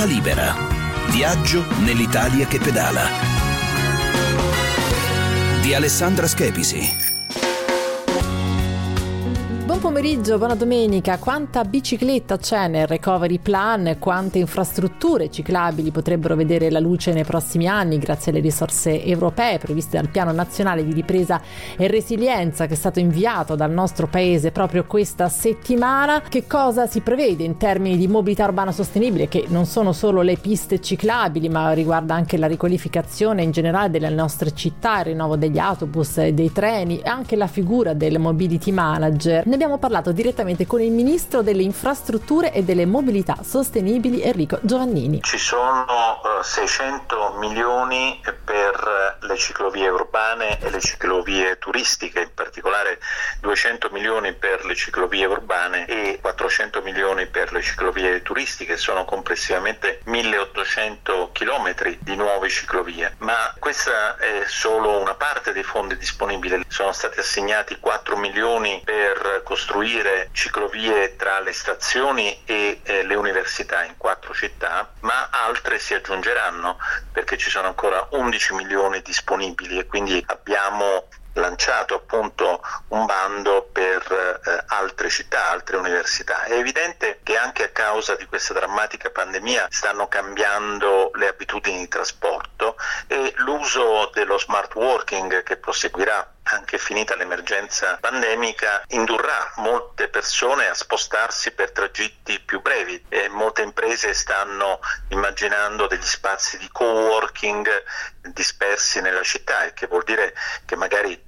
Ruota libera. Viaggio nell'Italia che pedala. Di Alessandra Schepisi pomeriggio, buona domenica. Quanta bicicletta c'è nel recovery plan? Quante infrastrutture ciclabili potrebbero vedere la luce nei prossimi anni grazie alle risorse europee previste dal Piano Nazionale di Ripresa e Resilienza che è stato inviato dal nostro paese proprio questa settimana? Che cosa si prevede in termini di mobilità urbana sostenibile che non sono solo le piste ciclabili ma riguarda anche la riqualificazione in generale delle nostre città, il rinnovo degli autobus e dei treni e anche la figura del mobility manager. Ne abbiamo abbiamo parlato direttamente con il ministro delle infrastrutture e delle mobilità sostenibili Enrico Giovannini. Ci sono uh, eh, 600 milioni per le ciclovie urbane e le ciclovie turistiche, in particolare 200 milioni per le ciclovie urbane e 400 milioni per le ciclovie turistiche, sono complessivamente 1800 chilometri di nuove ciclovie, ma questa è solo una parte dei fondi disponibili, sono stati assegnati 4 milioni per costruire costruire ciclovie tra le stazioni e eh, le università in quattro città, ma altre si aggiungeranno perché ci sono ancora 11 milioni disponibili e quindi abbiamo lanciato appunto un bando per eh, altre città, altre università. È evidente che anche a causa di questa drammatica pandemia stanno cambiando le abitudini di trasporto e l'uso dello smart working che proseguirà anche finita l'emergenza pandemica, indurrà molte persone a spostarsi per tragitti più brevi. E molte imprese stanno immaginando degli spazi di co-working dispersi nella città, il che vuol dire che magari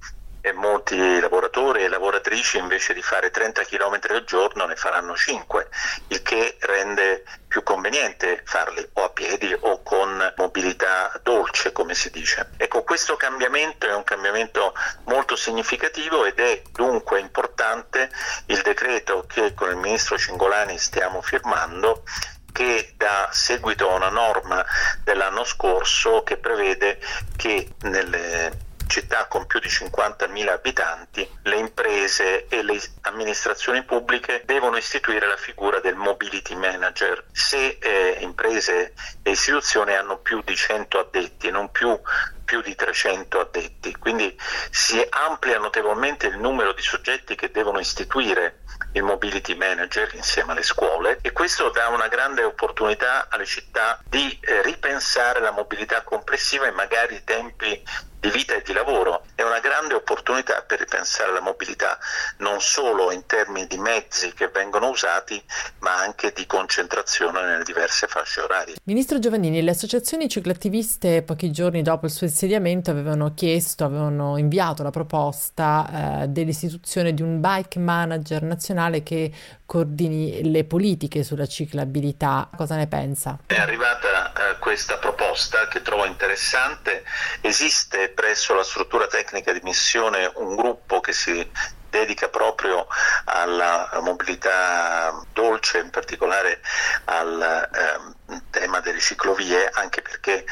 e molti lavoratori e lavoratrici invece di fare 30 km al giorno ne faranno 5, il che rende più conveniente farli o a piedi o con mobilità dolce, come si dice. Ecco, questo cambiamento è un cambiamento molto significativo ed è dunque importante il decreto che con il ministro Cingolani stiamo firmando che dà seguito a una norma dell'anno scorso che prevede che nelle città con più di 50.000 abitanti, le imprese e le amministrazioni pubbliche devono istituire la figura del mobility manager. Se eh, imprese e istituzioni hanno più di 100 addetti, non più più di 300 addetti, quindi si amplia notevolmente il numero di soggetti che devono istituire il mobility manager insieme alle scuole e questo dà una grande opportunità alle città di eh, ripensare la mobilità complessiva e magari i tempi di vita e di lavoro. È una grande opportunità per ripensare la mobilità non solo in termini di mezzi che vengono usati, ma anche di concentrazione nelle diverse fasce orarie. Ministro Giovannini, le associazioni ciclattiviste pochi giorni dopo il suo insediamento avevano chiesto, avevano inviato la proposta eh, dell'istituzione di un bike manager nazionale che coordini le politiche sulla ciclabilità. Cosa ne pensa? È arrivata eh, questa proposta che trovo interessante. Esiste presso la struttura tecnica di missione un gruppo che si dedica proprio alla mobilità dolce, in particolare al eh, tema delle ciclovie, anche perché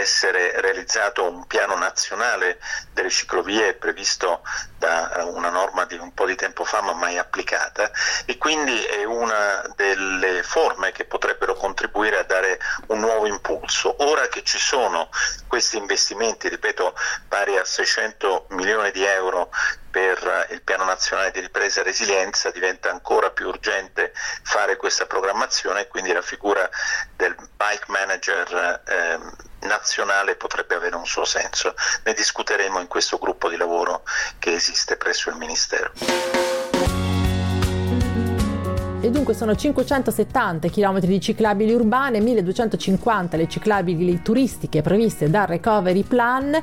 essere realizzato un piano nazionale delle ciclovie previsto da eh, una norma di un po' di tempo fa ma mai applicata e quindi è una delle forme che potrebbero contribuire a dare un nuovo impulso. Ora che ci sono questi investimenti, ripeto, pari a 600 milioni di euro per il piano nazionale di ripresa e resilienza diventa ancora più urgente fare questa programmazione e quindi la figura del bike manager eh, nazionale potrebbe avere un suo senso. Ne discuteremo in questo gruppo di lavoro che esiste presso il Ministero. E dunque sono 570 km di ciclabili urbane, 1250 le ciclabili turistiche previste dal Recovery Plan,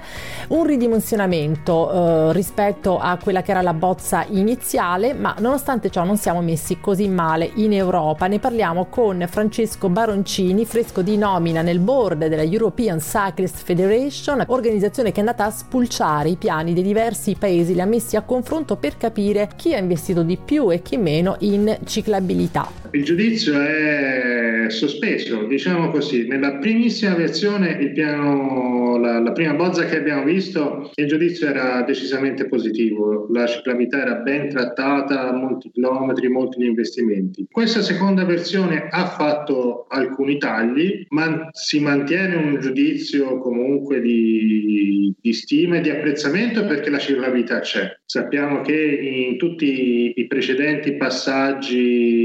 un ridimensionamento eh, rispetto a quella che era la bozza iniziale, ma nonostante ciò non siamo messi così male in Europa. Ne parliamo con Francesco Baroncini, fresco di nomina nel board della European Cyclist Federation, organizzazione che è andata a spulciare i piani dei diversi paesi, li ha messi a confronto per capire chi ha investito di più e chi meno in ciclabilità disabilità. Il giudizio è sospeso, diciamo così. Nella primissima versione, il piano, la, la prima bozza che abbiamo visto, il giudizio era decisamente positivo. La ciclabilità era ben trattata, molti chilometri, molti investimenti. Questa seconda versione ha fatto alcuni tagli, ma si mantiene un giudizio comunque di, di stima e di apprezzamento perché la ciclabilità c'è. Sappiamo che in tutti i precedenti passaggi,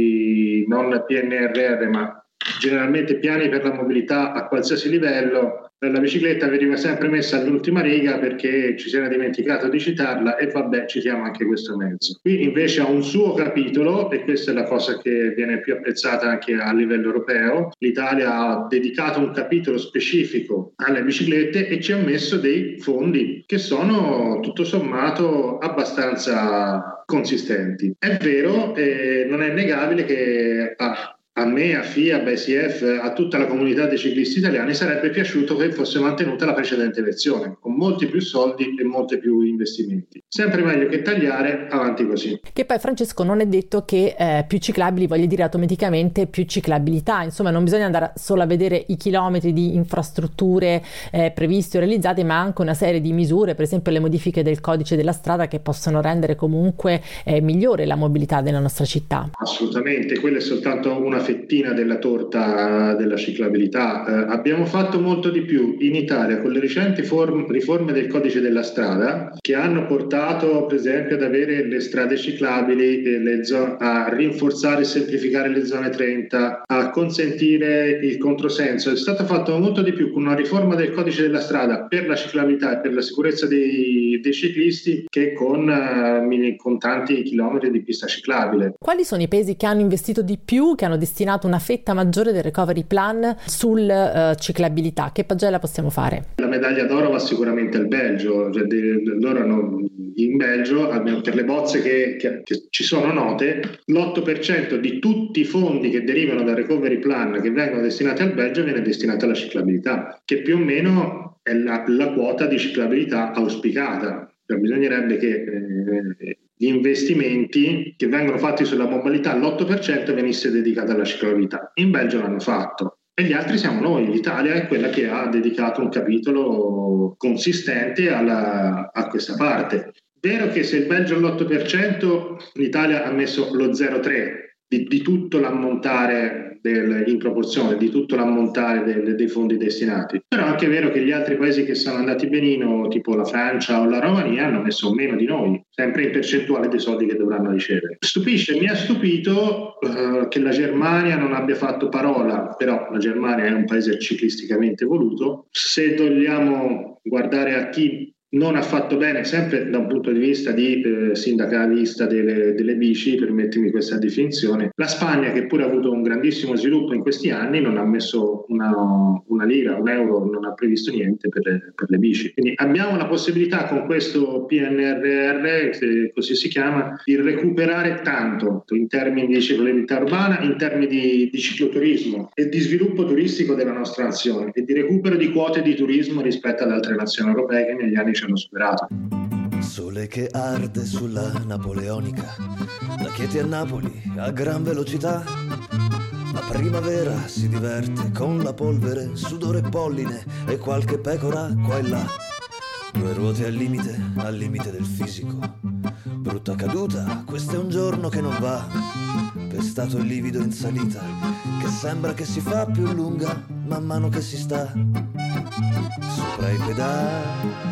non PNRR, ma generalmente piani per la mobilità a qualsiasi livello, la bicicletta veniva sempre messa all'ultima riga perché ci si era dimenticato di citarla e vabbè citiamo anche questo mezzo. Qui invece ha un suo capitolo e questa è la cosa che viene più apprezzata anche a livello europeo. L'Italia ha dedicato un capitolo specifico alle biciclette e ci ha messo dei fondi che sono tutto sommato abbastanza consistenti. È vero, eh, non è negabile che ah, a me, a FIA, a ICF, a tutta la comunità dei ciclisti italiani sarebbe piaciuto che fosse mantenuta la precedente versione, con molti più soldi e molti più investimenti. Sempre meglio che tagliare, avanti così. Che poi Francesco non è detto che eh, più ciclabili voglia dire automaticamente più ciclabilità, insomma non bisogna andare solo a vedere i chilometri di infrastrutture eh, previste o realizzate, ma anche una serie di misure, per esempio le modifiche del codice della strada che possono rendere comunque eh, migliore la mobilità della nostra città. Assolutamente, quella è soltanto una fettina della torta della ciclabilità. Eh, abbiamo fatto molto di più in Italia con le recenti form- riforme del codice della strada che hanno portato per esempio ad avere le strade ciclabili, zo- a rinforzare e semplificare le zone 30, a consentire il controsenso. È stato fatto molto di più con una riforma del codice della strada per la ciclabilità e per la sicurezza dei, dei ciclisti che con, uh, con tanti chilometri di pista ciclabile. Quali sono i paesi che hanno investito di più, che hanno destinato destinato una fetta maggiore del recovery plan sul uh, ciclabilità. Che pagella possiamo fare? La medaglia d'oro va sicuramente al Belgio. Cioè, loro hanno in Belgio, per le bozze che, che, che, ci sono note, l'8% di tutti i fondi che derivano dal recovery plan che vengono destinati al Belgio viene destinato alla ciclabilità, che più o meno è la, la quota di ciclabilità auspicata. Cioè, bisognerebbe che eh, gli investimenti che vengono fatti sulla mobilità, l'8% venisse dedicato alla ciclabilità. In Belgio l'hanno fatto. E gli altri siamo noi, l'Italia è quella che ha dedicato un capitolo consistente alla, a questa parte. Vero che se il Belgio è l'8%, l'Italia ha messo lo 0,3% di, di tutto l'ammontare del, in proporzione di tutto l'ammontare del, dei fondi destinati. Però è anche vero che gli altri paesi che sono andati benino, tipo la Francia o la Romania, hanno messo meno di noi, sempre in percentuale dei soldi che dovranno ricevere. Stupisce, mi ha stupito uh, che la Germania non abbia fatto parola, però la Germania è un paese ciclisticamente voluto. Se vogliamo guardare a chi non ha fatto bene, sempre da un punto di vista di eh, sindacalista delle, delle, bici, permettimi questa definizione. La Spagna, che pure ha avuto un grandissimo sviluppo in questi anni, non ha messo una, una lira, un euro, non ha previsto niente per le, per le, bici. Quindi abbiamo la possibilità con questo PNRR, che così si chiama, di recuperare tanto in termini di ciclabilità urbana, in termini di, di cicloturismo e di sviluppo turistico della nostra nazione e di recupero di quote di turismo rispetto ad altre nazioni europee che negli anni ci hanno superato. Sole che arde sulla napoleonica, la chieti a Napoli a gran velocità. La primavera si diverte con la polvere, sudore e polline e qualche pecora qua e là. Due ruote al limite, al limite del fisico. Brutta caduta, questo è un giorno che non va. Pestato e livido in salita, sembra che si fa più lunga man mano che si sta sopra i pedali.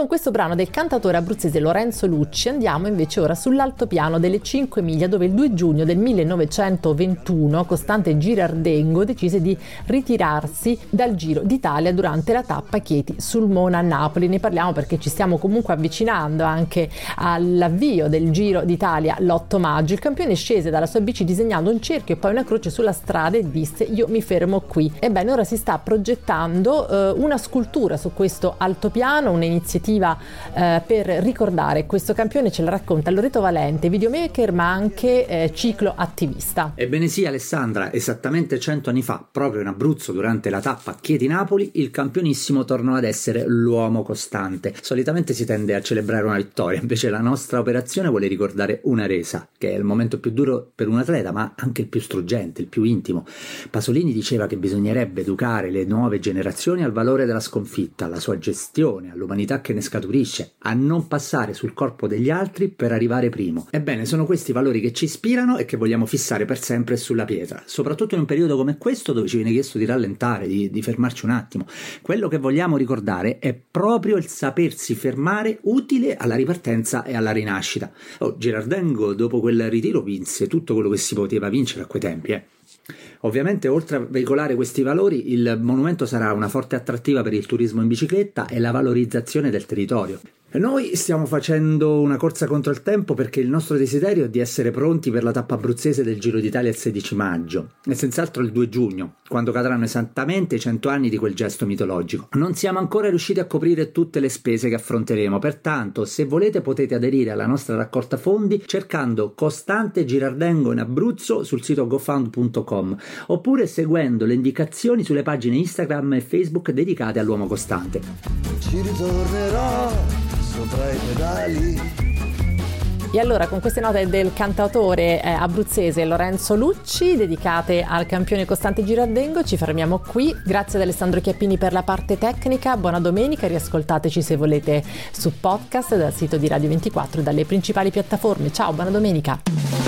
Con questo brano del cantatore abruzzese Lorenzo Lucci andiamo invece ora sull'altopiano delle 5 miglia dove il 2 giugno del 1921 Costante Girardengo decise di ritirarsi dal Giro d'Italia durante la tappa Chieti sul Mona Napoli. Ne parliamo perché ci stiamo comunque avvicinando anche all'avvio del Giro d'Italia l'8 maggio. Il campione scese dalla sua bici disegnando un cerchio e poi una croce sulla strada e disse io mi fermo qui. Ebbene ora si sta progettando eh, una scultura su questo altopiano, un'iniziativa iniziativa eh, per ricordare questo campione, ce la racconta Loreto Valente, videomaker ma anche eh, ciclo attivista. Ebbene sì Alessandra, esattamente cento anni fa, proprio in Abruzzo durante la tappa Chieti-Napoli, il campionissimo tornò ad essere l'uomo costante. Solitamente si tende a celebrare una vittoria, invece la nostra operazione vuole ricordare una resa, che è il momento più duro per un atleta, ma anche il più struggente, il più intimo. Pasolini diceva che bisognerebbe educare le nuove generazioni al valore della sconfitta, alla sua gestione, all'umanità che ne scaturisce, a non passare sul corpo degli altri per arrivare primo. Ebbene, sono questi valori che ci ispirano e che vogliamo fissare per sempre sulla pietra, soprattutto in un periodo come questo dove ci viene chiesto di rallentare, di, di fermarci un attimo. Quello che vogliamo ricordare è proprio il sapersi fermare utile alla ripartenza e alla rinascita. Oh, Girardengo, dopo quel ritiro, vinse tutto quello che si poteva vincere a quei tempi. Eh. Ovviamente, oltre a veicolare questi valori, il monumento sarà una forte attrattiva per il turismo in bicicletta e la valorizzazione del territorio. Noi stiamo facendo una corsa contro il tempo perché il nostro desiderio è di essere pronti per la tappa abruzzese del Giro d'Italia il 16 maggio e senz'altro il 2 giugno, quando cadranno esattamente i 100 anni di quel gesto mitologico. Non siamo ancora riusciti a coprire tutte le spese che affronteremo, pertanto se volete potete aderire alla nostra raccolta fondi cercando Costante Girardengo in Abruzzo sul sito gofund.com oppure seguendo le indicazioni sulle pagine Instagram e Facebook dedicate all'uomo costante. Ci ritornerò sopra i pedali. E allora con queste note del cantautore eh, abruzzese Lorenzo Lucci dedicate al campione Costante Girardengo ci fermiamo qui. Grazie ad Alessandro Chiappini per la parte tecnica. Buona domenica, riascoltateci se volete su podcast dal sito di Radio 24 e dalle principali piattaforme. Ciao, buona domenica.